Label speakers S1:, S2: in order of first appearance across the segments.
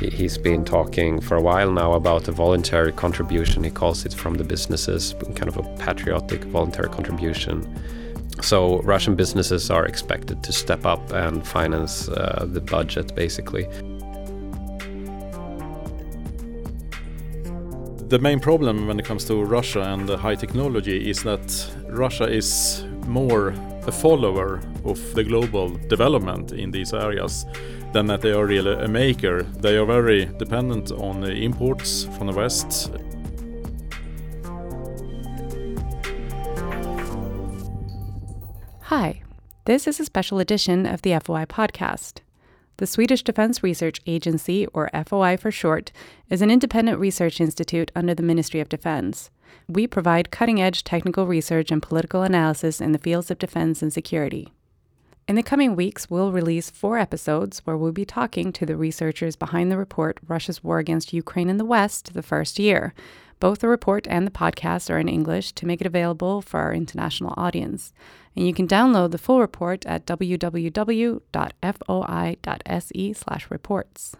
S1: He's been talking for a while now about a voluntary contribution. He calls it from the businesses, kind of a patriotic voluntary contribution. So Russian businesses are expected to step up and finance uh, the budget, basically.
S2: The main problem when it comes to Russia and high technology is that Russia is more a follower of the global development in these areas than that they are really a maker. They are very dependent on imports from the West.
S3: Hi, this is a special edition of the FOI podcast. The Swedish Defence Research Agency, or FOI for short, is an independent research institute under the Ministry of Defence. We provide cutting edge technical research and political analysis in the fields of defense and security. In the coming weeks, we'll release four episodes where we'll be talking to the researchers behind the report Russia's War Against Ukraine in the West, the first year. Both the report and the podcast are in English to make it available for our international audience. And you can download the full report at www.foi.se/reports.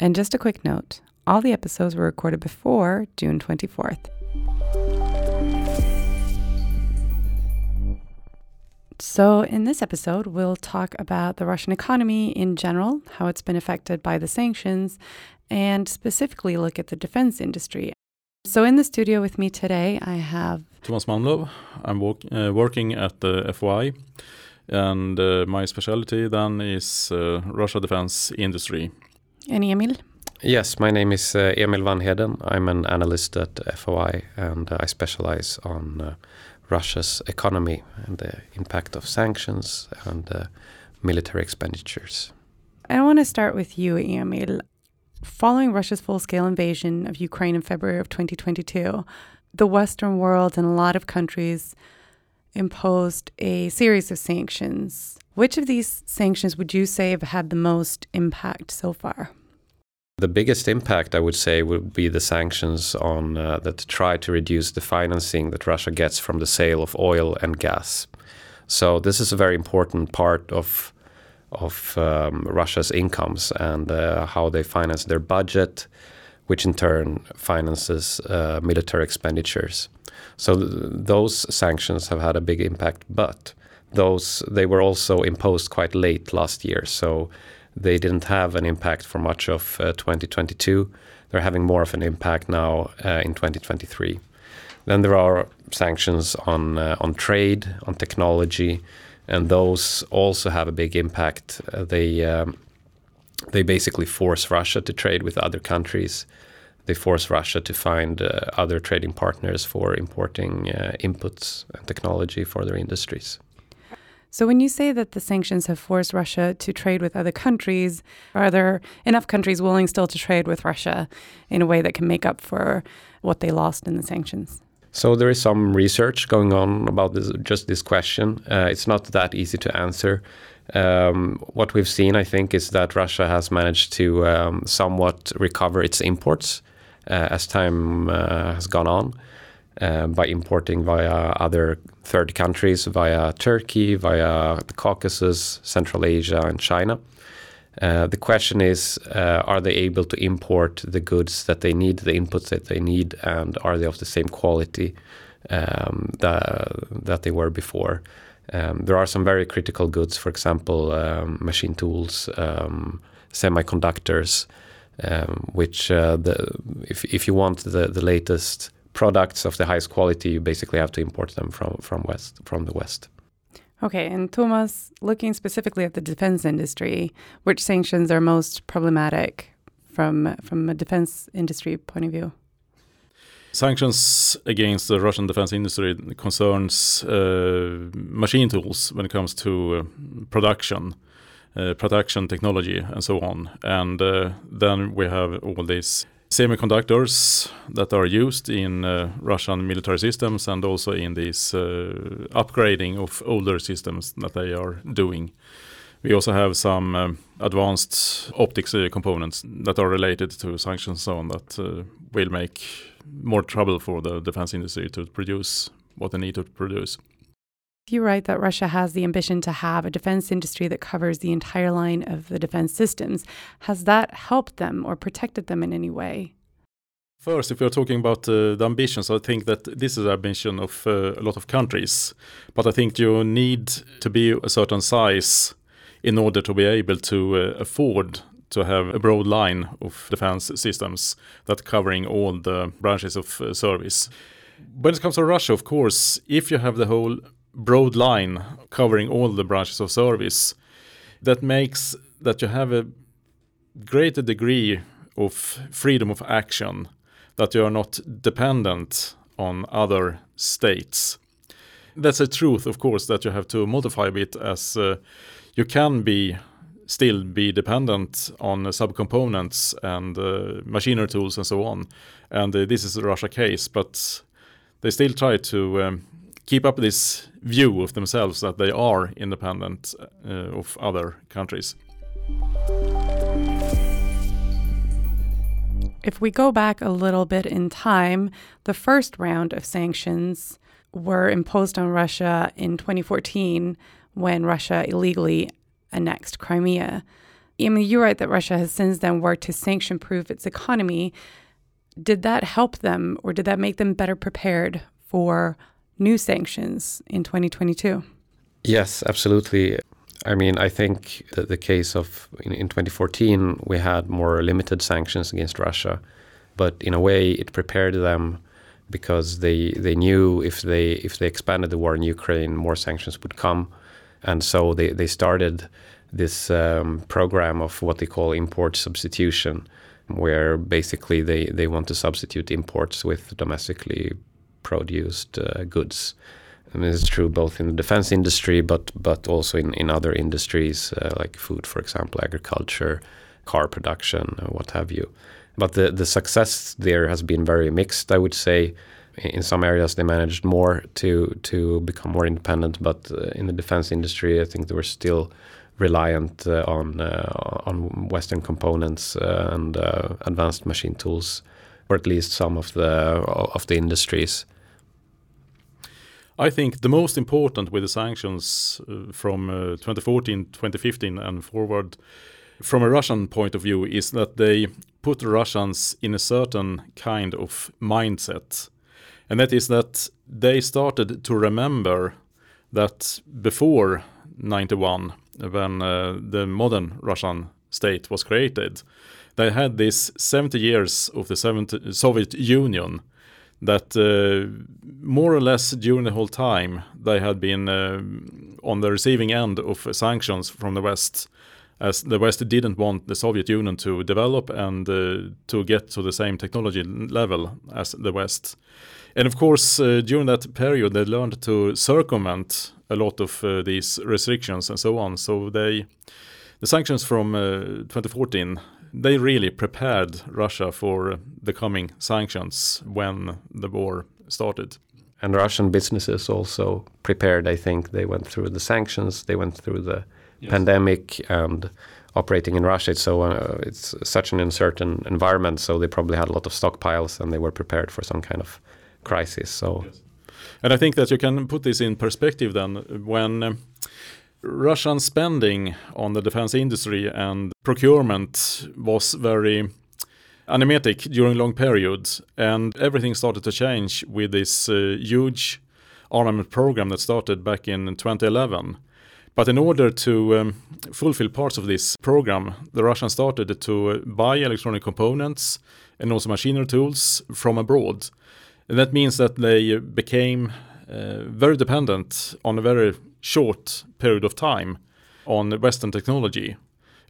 S3: And just a quick note, all the episodes were recorded before June 24th. So, in this episode, we'll talk about the Russian economy in general, how it's been affected by the sanctions, and specifically look at the defense industry. So, in the studio with me today, I have
S2: Tomas Malmlöf. I'm work, uh, working at the FOI, and uh, my specialty then is uh, Russia defense industry.
S3: And Emil?
S1: Yes, my name is uh, Emil Wannheden. I'm an analyst at FOI, and I specialize on uh, Russia's economy and the impact of sanctions and uh, military expenditures.
S3: I want to start with you, Emil. Following Russia's full scale invasion of Ukraine in February of 2022, the Western world and a lot of countries imposed a series of sanctions. Which of these sanctions would you say have had the most impact so far?
S1: The biggest impact, I would say, would be the sanctions on uh, that try to reduce the financing that Russia gets from the sale of oil and gas. So this is a very important part of of um, Russia's incomes and uh, how they finance their budget, which in turn finances uh, military expenditures. So th- those sanctions have had a big impact, but those they were also imposed quite late last year. So they didn't have an impact for much of uh, 2022. They're having more of an impact now uh, in 2023. Then there are sanctions on uh, on trade, on technology, and those also have a big impact. Uh, they um, they basically force Russia to trade with other countries. They force Russia to find uh, other trading partners for importing uh, inputs and technology for their industries.
S3: So, when you say that the sanctions have forced Russia to trade with other countries, are there enough countries willing still to trade with Russia in a way that can make up for what they lost in the sanctions?
S1: So there is some research going on about this, just this question. Uh, it's not that easy to answer. Um, what we've seen, I think, is that Russia has managed to um, somewhat recover its imports uh, as time uh, has gone on. Uh, by importing via other third countries, via Turkey, via the Caucasus, Central Asia, and China. Uh, the question is uh, are they able to import the goods that they need, the inputs that they need, and are they of the same quality um, that, that they were before? Um, there are some very critical goods, for example, um, machine tools, um, semiconductors, um, which uh, the, if, if you want the, the latest products of the highest quality, you basically have to import them from from west from the west.
S3: Okay, and Tomas, looking specifically at the defense industry, which sanctions are most problematic from from a defense industry point of view?
S2: Sanctions against the Russian defense industry concerns uh, machine tools when it comes to uh, production, uh, production technology, and so on. And uh, then we have all these semiconductors that are used in uh, Russian military systems and also in this uh, upgrading of older systems that they are doing. We also have some um, advanced optics uh, components that are related to sanctions on that uh, will make more trouble for the defense industry to produce what they need to produce.
S3: You write that Russia has the ambition to have a defense industry that covers the entire line of the defense systems. Has that helped them or protected them in any way?
S2: First, if you're talking about uh, the ambitions, I think that this is the ambition of uh, a lot of countries. But I think you need to be a certain size in order to be able to uh, afford to have a broad line of defense systems that covering all the branches of uh, service. When it comes to Russia, of course, if you have the whole broad line covering all the branches of service, that makes that you have a greater degree of freedom of action, that you are not dependent on other states. That's a truth, of course, that you have to modify a bit as uh, you can be still be dependent on subcomponents and uh, machinery tools and so on. And uh, this is a Russia case, but they still try to um, keep up this view of themselves that they are independent uh, of other countries.
S3: If we go back a little bit in time, the first round of sanctions were imposed on Russia in 2014 when Russia illegally annexed Crimea. I mean, you're right that Russia has since then worked to sanction proof its economy. Did that help them or did that make them better prepared for new sanctions in 2022?
S1: Yes, absolutely. I mean, I think that the case of in, in 2014, we had more limited sanctions against Russia, but in a way, it prepared them because they they knew if they if they expanded the war in Ukraine, more sanctions would come and so they, they started this um, program of what they call import substitution, where basically they, they want to substitute imports with domestically produced uh, goods. I mean, it's true both in the defense industry, but but also in, in other industries uh, like food, for example, agriculture, car production, what have you. But the, the success there has been very mixed, I would say in some areas they managed more to to become more independent, but uh, in the defense industry, I think they were still reliant uh, on uh, on Western components uh, and uh, advanced machine tools, or at least some of the of the industries.
S2: I think the most important with the sanctions uh, from 2014, 2015, and forward, from a Russian point of view, is that they put Russians in a certain kind of mindset. And that is that they started to remember that before 91, when uh, the modern Russian state was created, they had this 70 years of the 70, Soviet Union that uh, more or less during the whole time they had been uh, on the receiving end of sanctions from the West as the West didn't want the Soviet Union to develop and uh, to get to the same technology level as the West. And of course, during that period, they learned to circumvent a lot of uh, these restrictions and so on. So they, the sanctions from uh, 2014, they really prepared Russia for the coming sanctions when the war started.
S1: And Russian businesses also prepared. I think they went through the sanctions, they went through the yes. pandemic, and operating in Russia, it's so uh, it's such an uncertain environment. So they probably had a lot of stockpiles, and they were prepared for some kind of crisis. So, yes.
S2: and I think that you can put this in perspective then when. Uh, Russian spending on the defense industry and procurement was very animatic during long periods, and everything started to change with this uh, huge armament program that started back in 2011. But in order to um, fulfill parts of this program, the Russians started to buy electronic components and also machinery tools from abroad. And that means that they became uh, very dependent on a very short period of time on Western technology.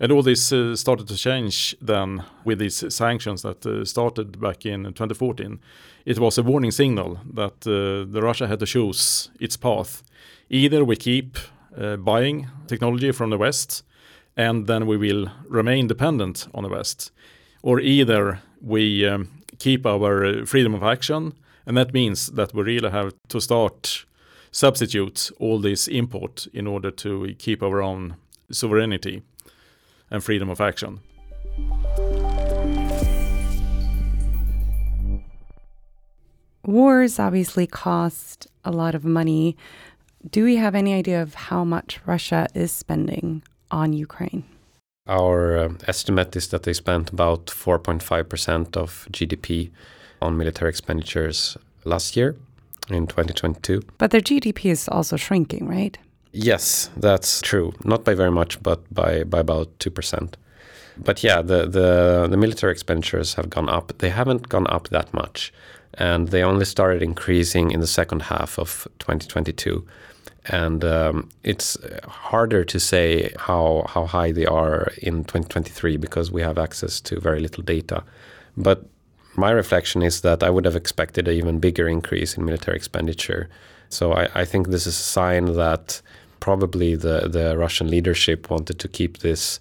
S2: And all this uh, started to change then with these sanctions that uh, started back in 2014. It was a warning signal that uh, the Russia had to choose its path. Either we keep buying technology from the West, and then we will remain dependent on the West, or either we um, keep our freedom of action and that means that we really have to start substitute all this import in order to keep our own sovereignty and freedom of action.
S3: Wars obviously cost a lot of money. Do we have any idea of how much Russia is spending on Ukraine?
S1: Our uh, estimate is that they spent about 4.5% of GDP on military expenditures last year in 2022.
S3: But their GDP is also shrinking, right?
S1: Yes, that's true. Not by very much, but by, by about 2%. But yeah, the, the, the military expenditures have gone up. They haven't gone up that much. And they only started increasing in the second half of 2022. And um, it's harder to say how, how high they are in 2023 because we have access to very little data. But my reflection is that I would have expected an even bigger increase in military expenditure. So I, I think this is a sign that probably the, the Russian leadership wanted to keep this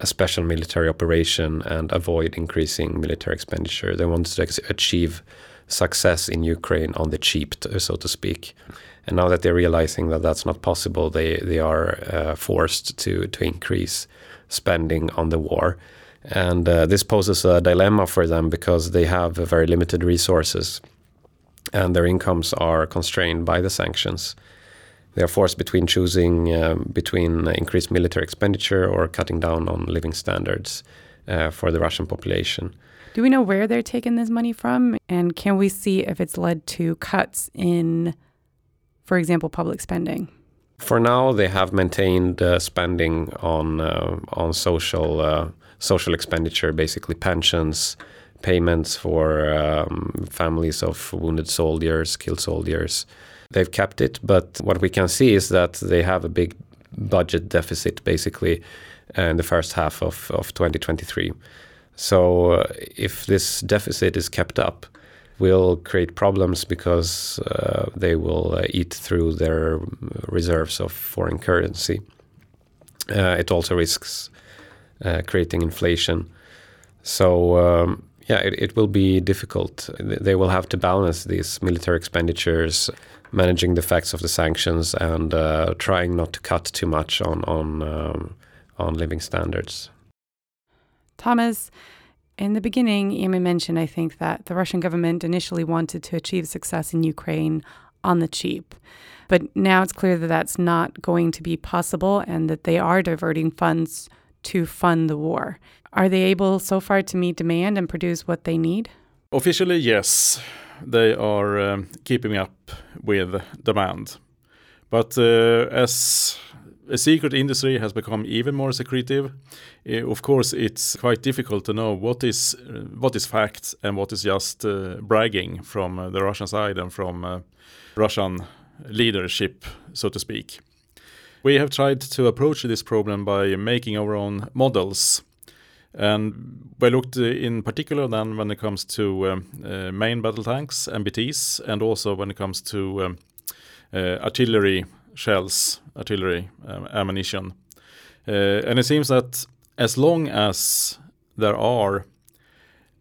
S1: a special military operation and avoid increasing military expenditure. They wanted to achieve success in Ukraine on the cheap, so to speak. And now that they're realizing that that's not possible, they they are uh, forced to to increase spending on the war. And uh, this poses a dilemma for them because they have very limited resources and their incomes are constrained by the sanctions. They are forced between choosing um, between increased military expenditure or cutting down on living standards uh, for the Russian population.
S3: Do we know where they're taking this money from? And can we see if it's led to cuts in, for example, public spending?
S1: For now, they have maintained uh, spending on uh, on social uh, social expenditure, basically pensions, payments for um, families of wounded soldiers, killed soldiers. They've kept it, but what we can see is that they have a big budget deficit basically uh, in the first half of, of 2023. So uh, if this deficit is kept up, will create problems because uh, they will uh, eat through their reserves of foreign currency. Uh, it also risks creating inflation. So um, yeah, it, it will be difficult. They will have to balance these military expenditures, managing the effects of the sanctions, and uh, trying not to cut too much on on um, on living standards.
S3: Tomas, in the beginning, Emil mentioned, I think, that the Russian government initially wanted to achieve success in Ukraine on the cheap. But now it's clear that that's not going to be possible and that they are diverting funds to fund the war. Are they able so far to meet demand and produce what they need?
S2: Officially, yes. They are um, keeping up with demand. But uh, as a secret industry has become even more secretive, uh, of course, it's quite difficult to know what is uh, what is fact and what is just uh, bragging from uh, the Russian side and from Russian leadership, so to speak. We have tried to approach this problem by making our own models. And we looked in particular then when it comes to um, uh, main battle tanks, MBTs, and also when it comes to um, uh, artillery shells, artillery um, ammunition. Uh, and it seems that as long as there are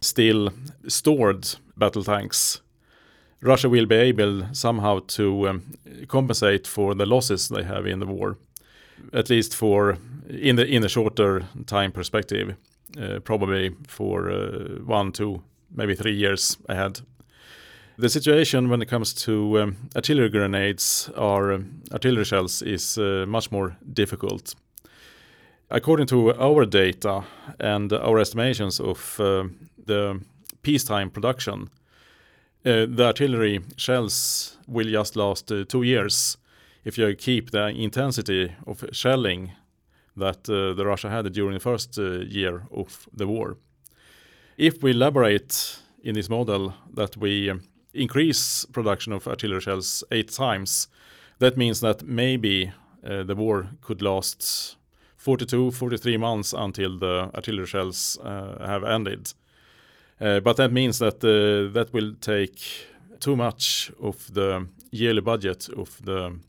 S2: still stored battle tanks Russia will be able somehow to um, compensate for the losses they have in the war, at least for in the in the shorter time perspective, uh, probably for uh, one, two, maybe three years ahead. The situation when it comes to um, artillery grenades or um, artillery shells is uh, much more difficult. According to our data and our estimations of uh, the peacetime production, the artillery shells will just last uh, two years if you keep the intensity of shelling that uh, the Russia had during the first year of the war. If we elaborate in this model that we increase production of artillery shells eight times, that means that maybe uh, the war could last 42, 43 months until the artillery shells uh, have ended. Uh, but that means that uh, that will take too much of the yearly budget of the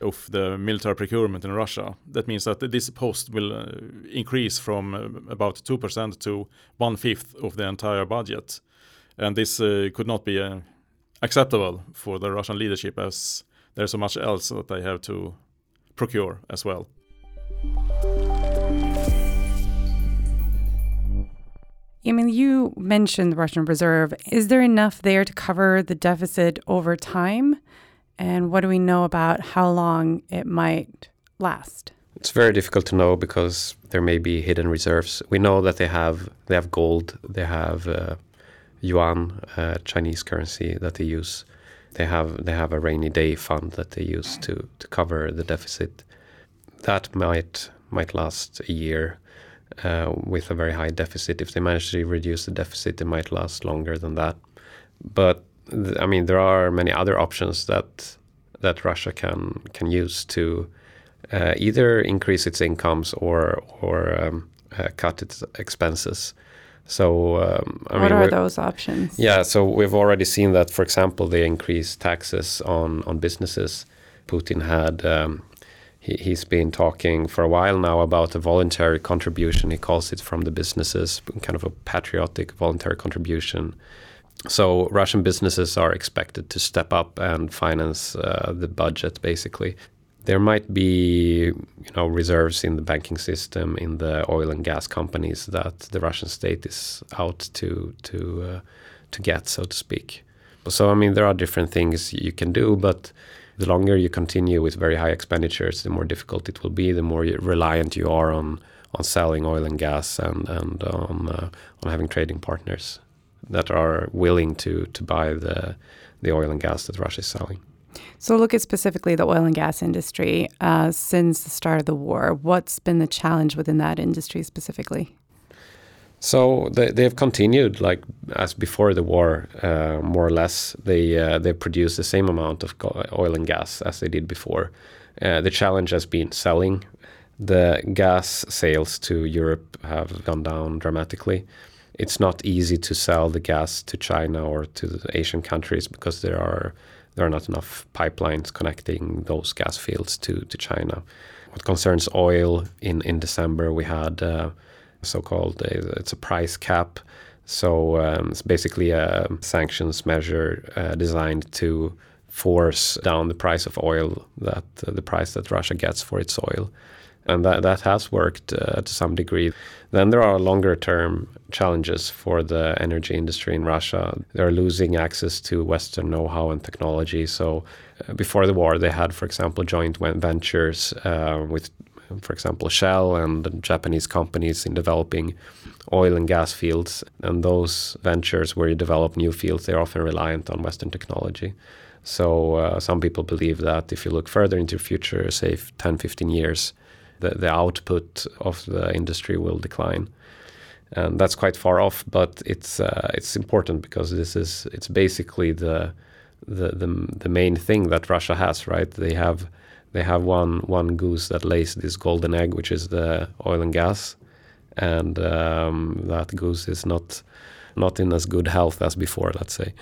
S2: of the military procurement in Russia. That means that this post will uh, increase from uh, about 2% to one fifth of the entire budget. And this uh, could not be acceptable for the Russian leadership as there's so much else that they have to procure as well.
S3: I mean, you mentioned the Russian Reserve. Is there enough there to cover the deficit over time? And what do we know about how long it might last?
S1: It's very difficult to know because there may be hidden reserves. We know that they have they have gold, they have uh, yuan, uh, Chinese currency that they use. They have they have a rainy day fund that they use to to cover the deficit. That might might last a year uh, with a very high deficit. If they manage to reduce the deficit, it might last longer than that. But th- I mean, there are many other options that that Russia can can use to uh, either increase its incomes or or um, uh, cut its expenses. So, um,
S3: I what mean, are those options?
S1: Yeah, so we've already seen that, for example, they increase taxes on on businesses. Putin had um, he, he's been talking for a while now about a voluntary contribution. He calls it from the businesses, kind of a patriotic voluntary contribution. So Russian businesses are expected to step up and finance uh, the budget, basically. There might be, you know, reserves in the banking system, in the oil and gas companies that the Russian state is out to to uh, to get, so to speak. So I mean, there are different things you can do, but the longer you continue with very high expenditures, the more difficult it will be, the more reliant you are on on selling oil and gas and and on uh, on having trading partners that are willing to to buy the the oil and gas that Russia is selling.
S3: So, look at specifically the oil and gas industry uh, since the start of the war. What's been the challenge within that industry specifically?
S1: So they they have continued like as before the war, uh, more or less. They uh, they produce the same amount of oil and gas as they did before. Uh, the challenge has been selling. The gas sales to Europe have gone down dramatically. It's not easy to sell the gas to China or to the Asian countries because there are there are not enough pipelines connecting those gas fields to to China. What concerns oil, in in December we had uh, so-called it's a price cap. So um, it's basically a sanctions measure uh, designed to force down the price of oil, that uh, the price that Russia gets for its oil, and that that has worked uh, to some degree. Then there are longer term challenges for the energy industry in Russia. They're losing access to Western know-how and technology. So uh, before the war, they had, for example, joint ventures uh, with for example, Shell and Japanese companies in developing oil and gas fields. And those ventures where you develop new fields, they're often reliant on Western technology. So uh, some people believe that if you look further into the future, say 10, 15 years, the, the output of the industry will decline. And that's quite far off, but it's uh, it's important because this is it's basically the, the the the main thing that Russia has, right? They have they have one one goose that lays this golden egg, which is the oil and gas, and um, that goose is not not in as good health as before, let's say.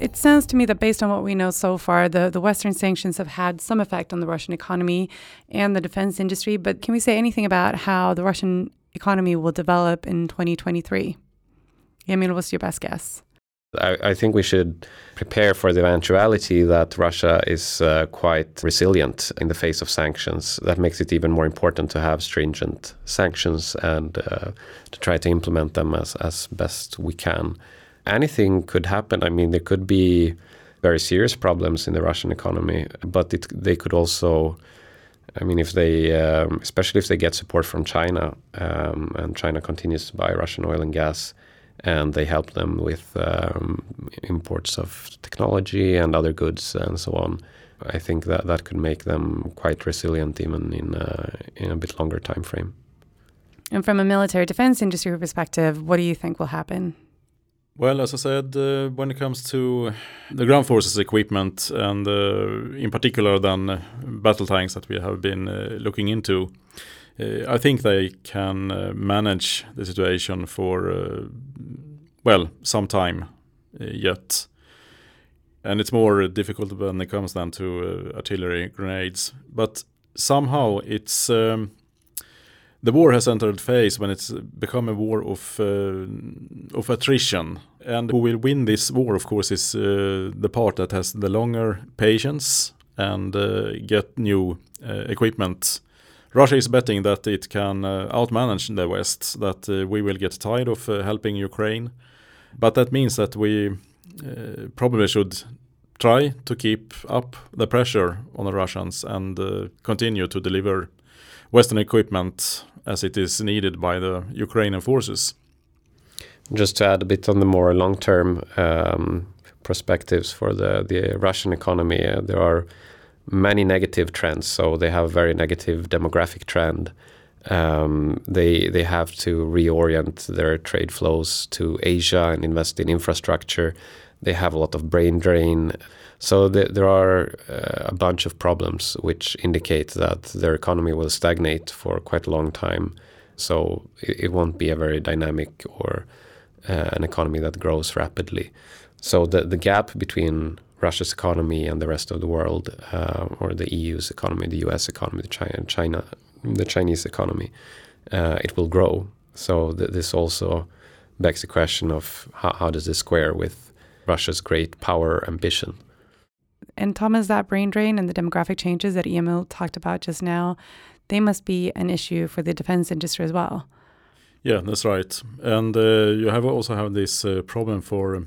S3: It sounds to me that based on what we know so far, the, the Western sanctions have had some effect on the Russian economy and the defense industry. But can we say anything about how the Russian economy will develop in 2023? Emil, what's your best guess?
S1: I, I, think we should prepare for the eventuality that Russia is uh, quite resilient in the face of sanctions. That makes it even more important to have stringent sanctions and uh, to try to implement them as, as best we can. Anything could happen. I mean, there could be very serious problems in the Russian economy, but it, they could also. I mean, if they, um, especially if they get support from China, um, and China continues to buy Russian oil and gas, and they help them with um, imports of technology and other goods and so on. I think that that could make them quite resilient even in uh, in a bit longer time frame.
S3: And from a military defense industry perspective, what do you think will happen?
S2: Well, as I said, uh, when it comes to the ground forces equipment and uh, in particular then uh, battle tanks that we have been uh, looking into, uh, I think they can uh, manage the situation for uh, well some time yet, and it's more difficult when it comes down to artillery grenades. But somehow it's um, the war has entered phase when it's become a war of uh, of attrition. And who will win this war, of course, is uh, the part that has the longer patience and uh, get new equipment Russia is betting that it can uh, outmanage the West, that uh, we will get tired of uh, helping Ukraine, But that means that we probably should try to keep up the pressure on the Russians and uh, continue to deliver Western equipment as it is needed by the Ukrainian forces.
S1: Just to add a bit on the more long-term um, perspectives for the the Russian economy, uh, there are many negative trends. So they have a very negative demographic trend. Um, they they have to reorient their trade flows to Asia and invest in infrastructure. They have a lot of brain drain. So th there are uh, a bunch of problems which indicate that their economy will stagnate for quite a long time. So it, it won't be a very dynamic or uh, an economy that grows rapidly. So the the gap between Russia's economy and the rest of the world, uh, or the EU's economy, the US economy, the China, China the Chinese economy, uh, it will grow. So th this also begs the question of how, how does this square with Russia's great power ambition?
S3: And Tomas, that brain drain and the demographic changes that Emil talked about just now, they must be an issue for the defense industry as well.
S2: Yeah, that's right. And uh, you have also have this uh, problem for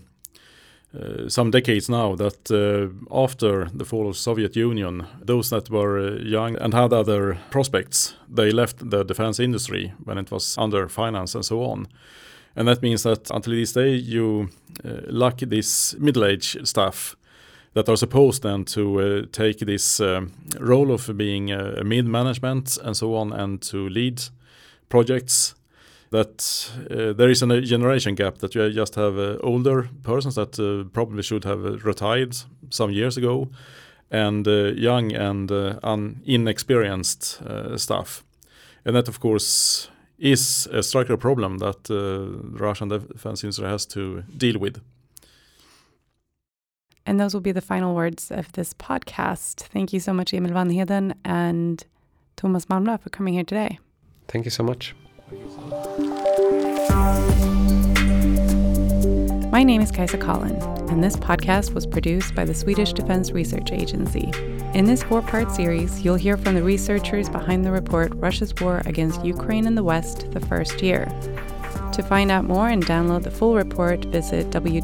S2: uh, some decades now that uh, after the fall of Soviet Union, those that were uh, young and had other prospects, they left the defense industry when it was under finance and so on. And that means that until this day, you uh, lack this middle-aged staff that are supposed then to take this role of being a mid-management and so on and to lead projects that uh, there is a generation gap that you just have uh, older persons that uh, probably should have uh, retired some years ago and uh, young and uh, inexperienced staff and that of course is a structural problem that the Russian defense industry has to deal with.
S3: And those will be the final words of this podcast. Thank you so much, Emil Wannheden and Tomas Malmlöf, for coming here today.
S1: Thank you so much.
S3: My name is Kaisa Collin, and this podcast was produced by the Swedish Defense Research Agency. In this four part series, you'll hear from the researchers behind the report Russia's War Against Ukraine and the West, the First Year. To find out more and download the full report, visit www.foi.se.